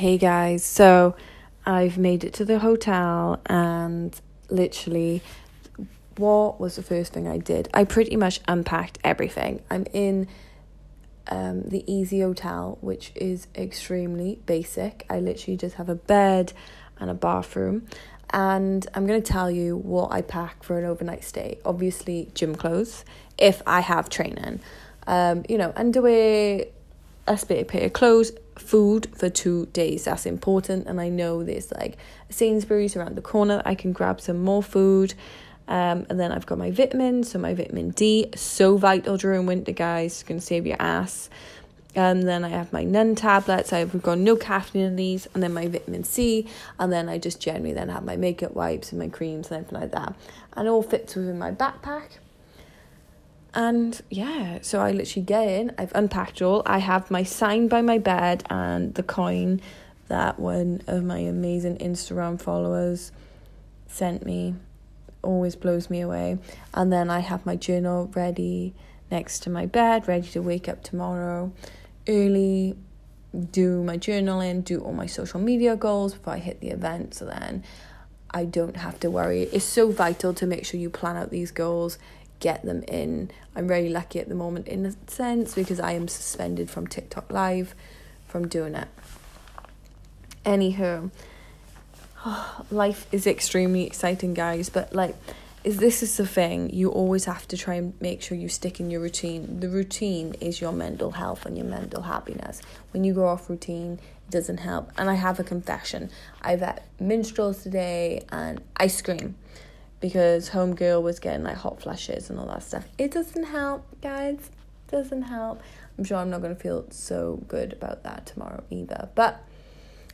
Hey guys, so I've made it to the hotel and literally what was the first thing I did? I pretty much unpacked everything. I'm in um, the Easy Hotel, which is extremely basic. I literally just have a bed and a bathroom. And I'm going to tell you what I pack for an overnight stay. Obviously, gym clothes, if I have training. Um, you know, underwear, a spare pair of clothes, food for two days. That's important. And I know there's like Sainsbury's around the corner. I can grab some more food. Um, and then I've got my vitamins. So my vitamin D, so vital during winter, guys. It's to save your ass. And then I have my Nuun tablets. I've got no caffeine in these, and then my vitamin C, and then I just generally then have my makeup wipes and my creams and everything like that. And it all fits within my backpack. And yeah, so I literally get in, I've unpacked all. I have my sign by my bed and the coin that one of my amazing Instagram followers sent me. Always blows me away. And then I have my journal ready next to my bed, ready to wake up tomorrow early, do my journaling, do all my social media goals before I hit the event. So then I don't have to worry. It's so vital to make sure you plan out these goals get them in. I'm very lucky at the moment in a sense because I am suspended from TikTok Live from doing it. Anywho, oh, life is extremely exciting, guys, but like, is this is the thing you always have to try and make sure you stick in your routine. The routine is your mental health and your mental happiness. When you go off routine, it doesn't help. And I have a confession. I've had minstrels today and ice cream because homegirl was getting like hot flashes and all that stuff. It doesn't help, guys. Doesn't help. I'm sure I'm not gonna feel so good about that tomorrow either. But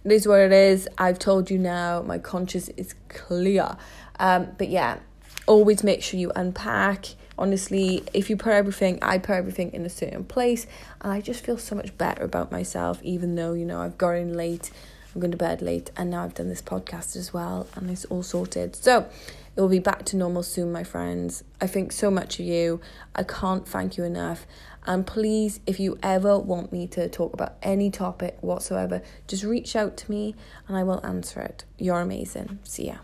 it is what it is. I've told you now. My conscience is clear. Um, but yeah, always make sure you unpack. Honestly, if you put everything, I put everything in a certain place, and I just feel so much better about myself. Even though you know I've in late, I'm going to bed late, and now I've done this podcast as well, and it's all sorted. So it will be back to normal soon, my friends. I think so much of you. I can't thank you enough. And please, if you ever want me to talk about any topic whatsoever, just reach out to me and I will answer it. You're amazing. See ya.